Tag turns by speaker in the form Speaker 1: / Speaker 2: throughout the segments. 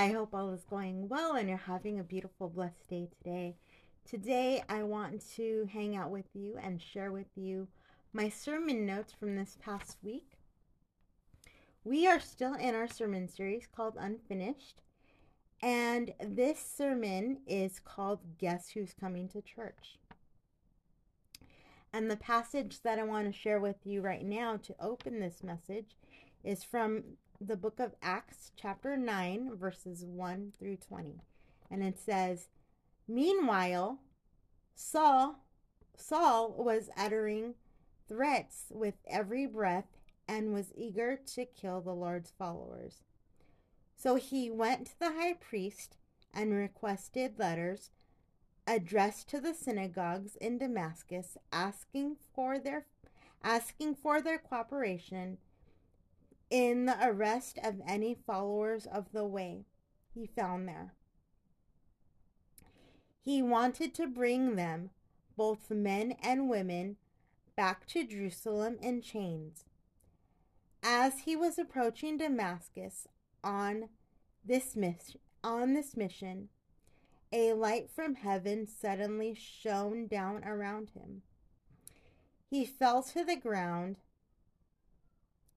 Speaker 1: I hope all is going well and you're having a beautiful, blessed day today. Today, I want to hang out with you and share with you my sermon notes from this past week. We are still in our sermon series called Unfinished, and this sermon is called Guess Who's Coming to Church. And the passage that I want to share with you right now to open this message is from the book of Acts, chapter 9, verses 1 through 20. And it says, Meanwhile, Saul, Saul was uttering threats with every breath and was eager to kill the Lord's followers. So he went to the high priest and requested letters addressed to the synagogues in Damascus asking for their asking for their cooperation in the arrest of any followers of the way he found there. He wanted to bring them, both men and women, back to Jerusalem in chains. As he was approaching Damascus on this mission, on this mission, a light from heaven suddenly shone down around him. He fell to the ground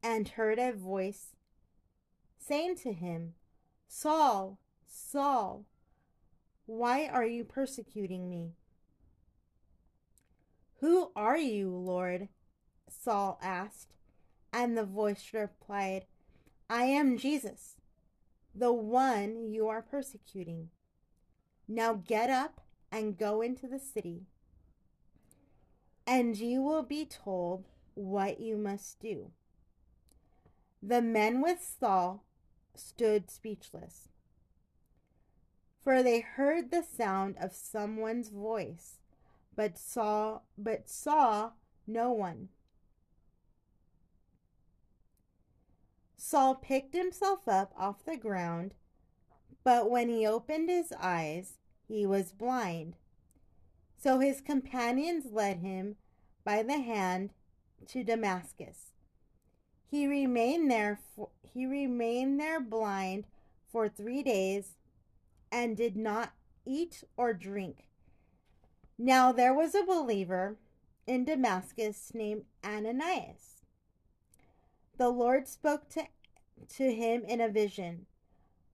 Speaker 1: and heard a voice saying to him, Saul, Saul, why are you persecuting me? Who are you, Lord? Saul asked, and the voice replied, I am Jesus, the one you are persecuting. Now get up and go into the city, and you will be told what you must do. The men with Saul stood speechless, for they heard the sound of someone's voice, but saw but saw no one. Saul picked himself up off the ground, but when he opened his eyes, he was blind. So his companions led him by the hand to Damascus. He remained there for, he remained there blind for 3 days and did not eat or drink. Now there was a believer in Damascus named Ananias. The Lord spoke to, to him in a vision,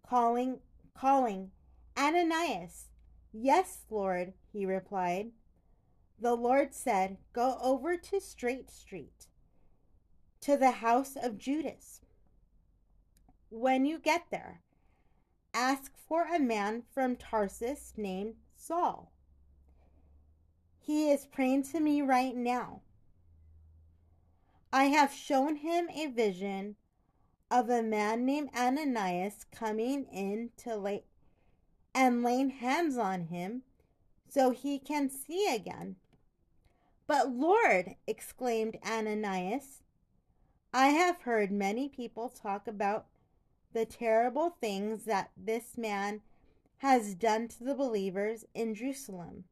Speaker 1: calling calling Ananias. Yes, Lord, he replied. The Lord said, Go over to Straight Street to the house of Judas. When you get there, ask for a man from Tarsus named Saul. He is praying to me right now. I have shown him a vision of a man named Ananias coming in to lay and laying hands on him so he can see again. But Lord, exclaimed Ananias, I have heard many people talk about the terrible things that this man has done to the believers in Jerusalem.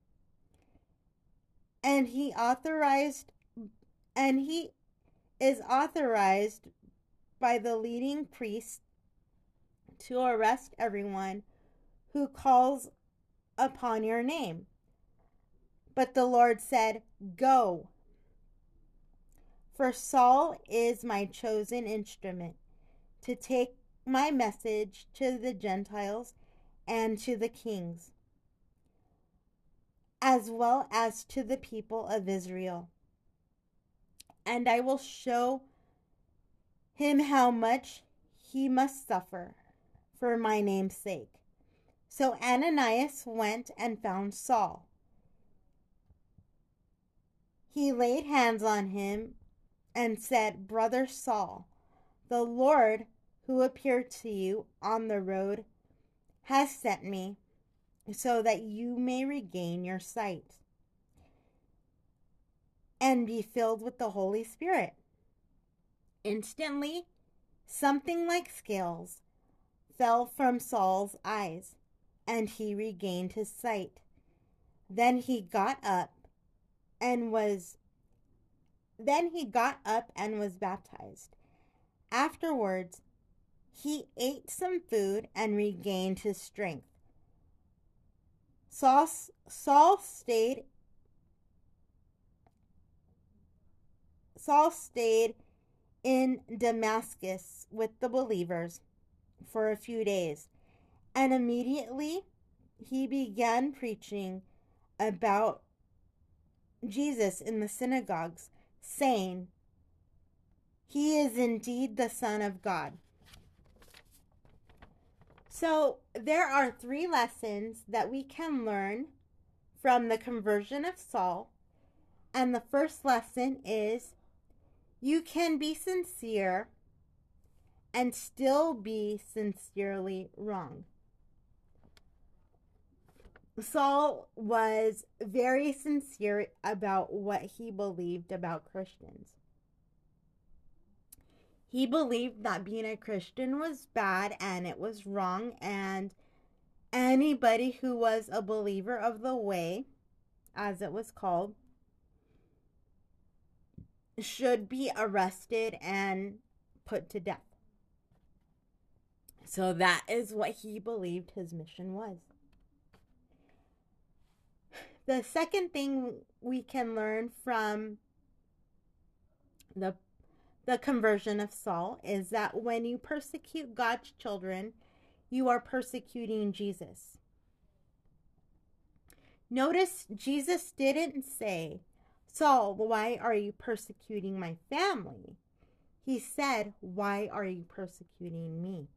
Speaker 1: And he authorized and he is authorized by the leading priest to arrest everyone who calls upon your name. But the Lord said, Go for Saul is my chosen instrument to take my message to the Gentiles and to the kings, as well as to the people of Israel. And I will show him how much he must suffer for my name's sake. So Ananias went and found Saul he laid hands on him and said, Brother Saul, the Lord who appeared to you on the road has sent me so that you may regain your sight and be filled with the Holy Spirit. Instantly, something like scales fell from Saul's eyes, and he regained his sight. Then he got up and was then he got up and was baptized. Afterwards, he ate some food and regained his strength. Saul, Saul stayed Saul stayed in Damascus with the believers for a few days, and immediately he began preaching about Jesus in the synagogues, saying, He is indeed the Son of God. So, there are three lessons that we can learn from the conversion of Saul. And the first lesson is you can be sincere and still be sincerely wrong. Saul was very sincere about what he believed about Christians. He believed that being a Christian was bad and it was wrong, and anybody who was a believer of the way, as it was called, should be arrested and put to death. So that is what he believed his mission was. The second thing we can learn from the the conversion of Saul is that when you persecute God's children, you are persecuting Jesus. Notice Jesus didn't say, Saul, why are you persecuting my family? He said, Why are you persecuting me?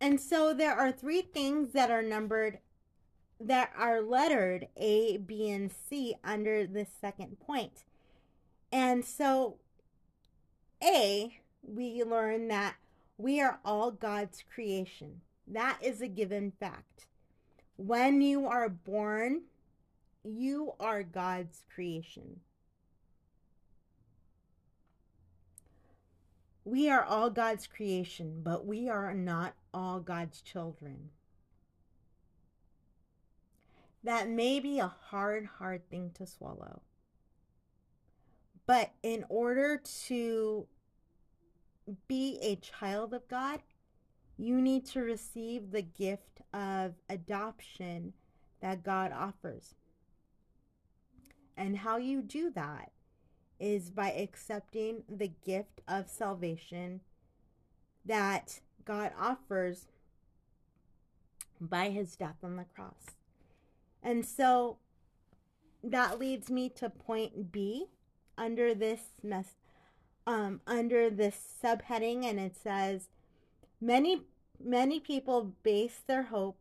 Speaker 1: And so there are three things that are numbered, that are lettered A, B, and C under this second point. And so, A, we learn that we are all God's creation. That is a given fact. When you are born, you are God's creation. We are all God's creation, but we are not all God's children. That may be a hard, hard thing to swallow. But in order to be a child of God, you need to receive the gift of adoption that God offers. And how you do that is by accepting the gift of salvation that God offers by his death on the cross. And so that leads me to point B under this mess um under this subheading and it says many many people base their hope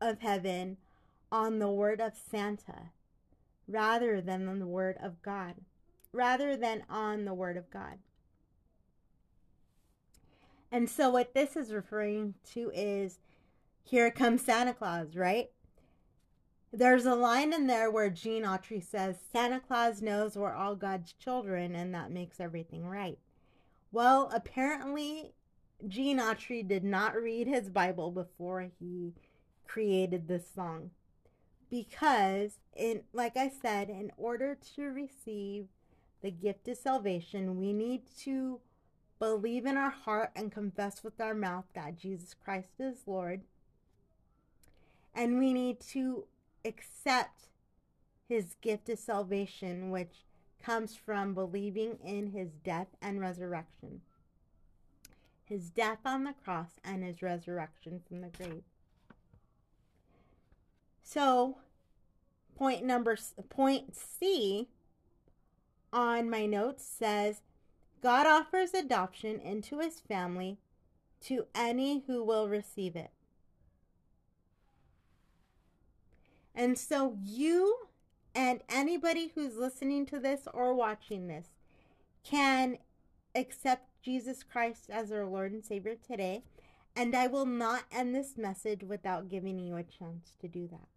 Speaker 1: of heaven on the word of Santa rather than on the Word of God, rather than on the Word of God. And so, what this is referring to is here comes Santa Claus, right? There's a line in there where Gene Autry says, Santa Claus knows we're all God's children, and that makes everything right. Well, apparently, Gene Autry did not read his Bible before he created this song because in like I said, in order to receive the gift of salvation, we need to believe in our heart and confess with our mouth that Jesus Christ is Lord. And we need to accept his gift of salvation, which comes from believing in his death and resurrection. His death on the cross and his resurrection from the grave. So, point number point C on my notes says God offers adoption into his family to any who will receive it. And so you and anybody who's listening to this or watching this can accept Jesus Christ as our Lord and Savior today. And I will not end this message without giving you a chance to do that.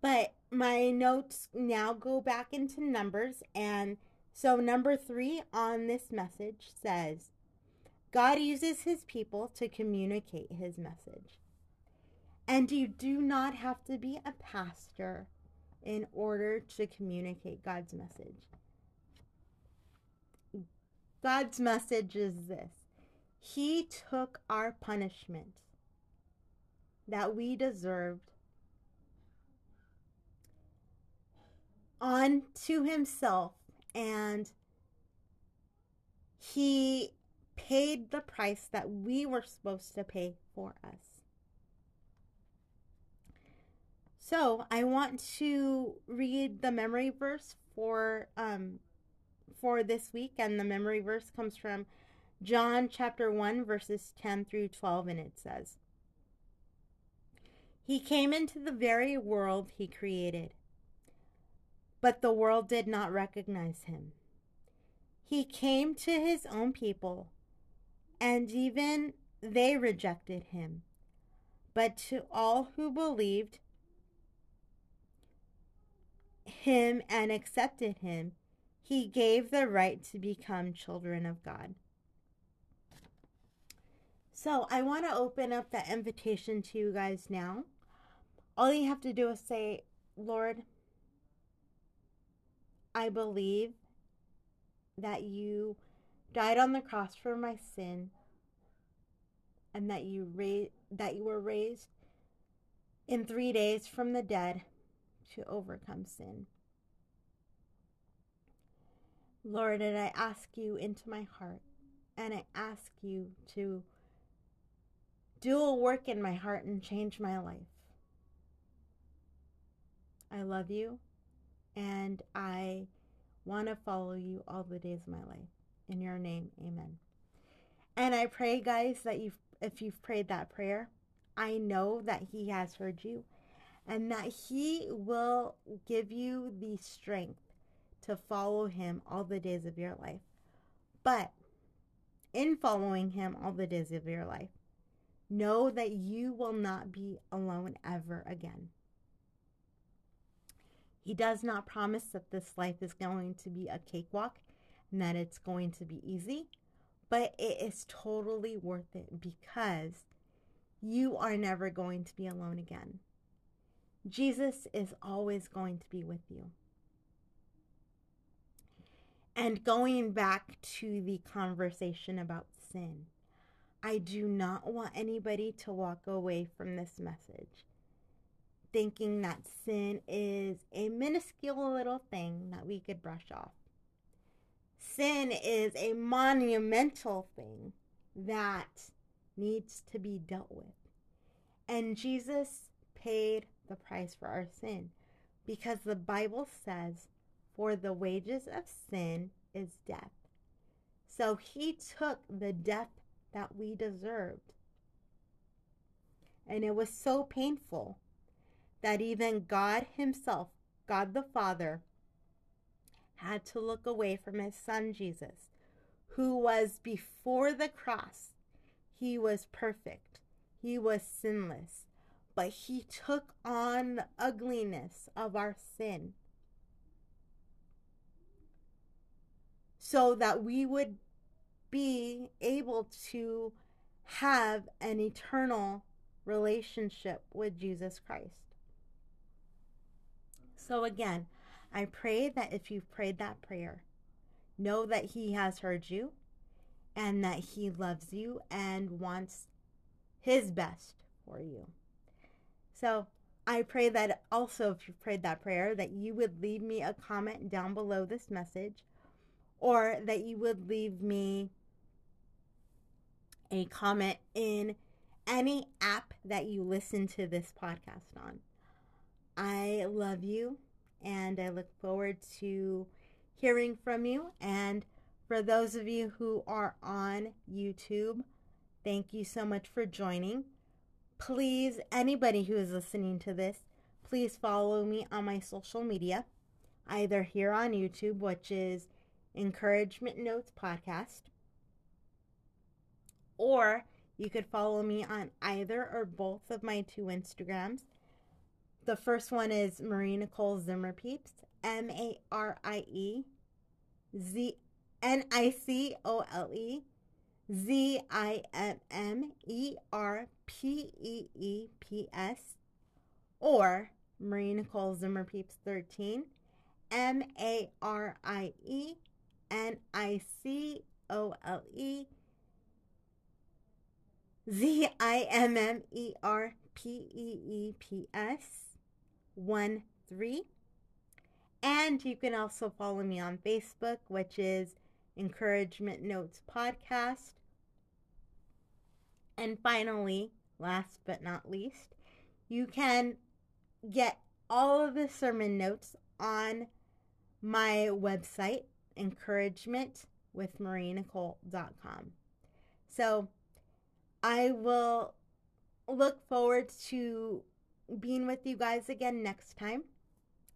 Speaker 1: But my notes now go back into numbers. And so, number three on this message says God uses his people to communicate his message. And you do not have to be a pastor in order to communicate God's message. God's message is this He took our punishment that we deserved on to Himself, and He paid the price that we were supposed to pay for us. So I want to read the memory verse for um for this week, and the memory verse comes from John chapter 1, verses 10 through 12, and it says, He came into the very world he created, but the world did not recognize him. He came to his own people, and even they rejected him. But to all who believed, him and accepted him, he gave the right to become children of God. So I want to open up that invitation to you guys now. All you have to do is say, Lord, I believe that you died on the cross for my sin and that you ra- that you were raised in 3 days from the dead to overcome sin. Lord, and I ask you into my heart, and I ask you to do a work in my heart and change my life. I love you, and I want to follow you all the days of my life. In your name, amen. And I pray, guys, that you've, if you've prayed that prayer, I know that He has heard you and that He will give you the strength to follow Him all the days of your life. But in following Him all the days of your life, know that you will not be alone ever again. He does not promise that this life is going to be a cakewalk and that it's going to be easy, but it is totally worth it because you are never going to be alone again. Jesus is always going to be with you. And going back to the conversation about sin, I do not want anybody to walk away from this message thinking that sin is a minuscule little thing that we could brush off. Sin is a monumental thing that needs to be dealt with. And Jesus paid the price for our sin because the Bible says, For the wages of sin is death. So he took the death that we deserved. And it was so painful that even God Himself, God the Father, had to look away from His Son Jesus, who was before the cross. He was perfect, He was sinless, but he took on the ugliness of our sin so that we would be able to have an eternal relationship with Jesus Christ. So, again, I pray that if you've prayed that prayer, know that He has heard you and that He loves you and wants His best for you. So I pray that also, if you've prayed that prayer, that you would leave me a comment down below this message or that you would leave me a comment in any app that you listen to this podcast on. I love you and I look forward to hearing from you. And for those of you who are on YouTube, thank you so much for joining please, anybody who is listening to this, please follow me on my social media, either here on YouTube, which is Encouragement Notes Podcast, or you could follow me on either or both of my two Instagrams. The first one is Marie Nicole Zimmer Peeps, M A R I E Z N I C O L E Z I M M E R P E E P S, or Marie Nicole Zimmer Peeps 13, M A R I E N I C O L E Z I M M E R P E E P S 1 3. And you can also follow me on Facebook, which is Encouragement Notes Podcast. And finally, last but not least, you can get all of the sermon notes on my website, encouragementwithmarienicole.com. So I will look forward to being with you guys again next time.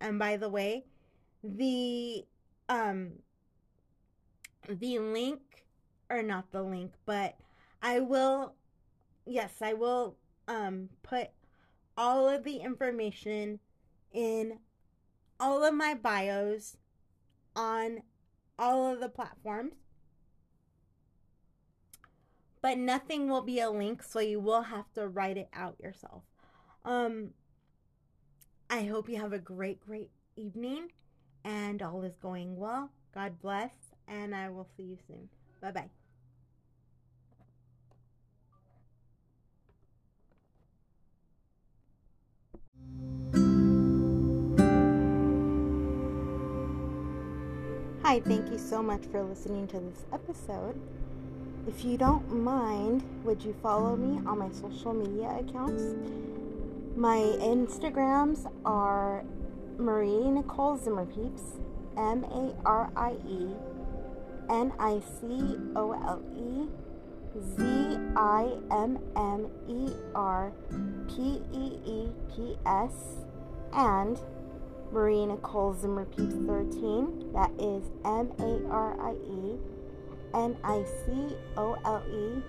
Speaker 1: And by the way, the um the link or not the link, but I will yes, I will um put all of the information in all of my bios on all of the platforms. But nothing will be a link, so you will have to write it out yourself. Um I hope you have a great, great evening and all is going well. God bless, and I will see you soon. Bye bye. Hi, thank you so much for listening to this episode. If you don't mind, would you follow me on my social media accounts? My Instagrams are Marie Nicole Zimmerpeeps, M A R I E N I C O L E Z I M M E R P E E P S, and Marie Nicole Zimmerpeeps 13. That is M A R I E N I C O L E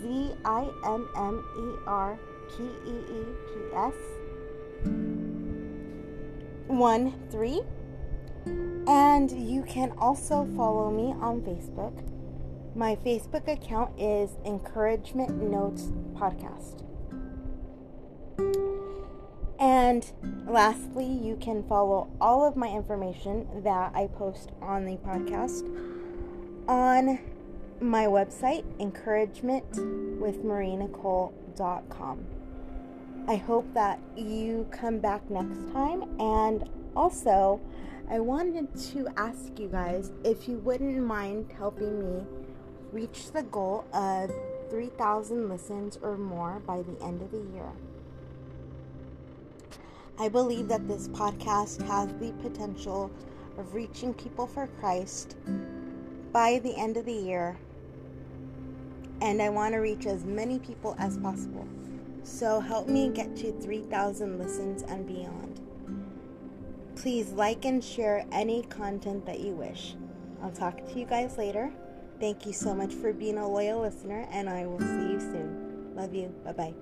Speaker 1: Z I M M E R P E E P S. 1 3. And you can also follow me on Facebook. My Facebook account is Encouragement Notes Podcast. And lastly, you can follow all of my information that I post on the podcast on my website, encouragementwithmarienicole.com. I hope that you come back next time. And also, I wanted to ask you guys if you wouldn't mind helping me reach the goal of 3,000 listens or more by the end of the year. I believe that this podcast has the potential of reaching people for Christ by the end of the year, and I want to reach as many people as possible. So help me get to 3,000 listens and beyond. Please like and share any content that you wish. I'll talk to you guys later. Thank you so much for being a loyal listener, and I will see you soon. Love you. Bye bye.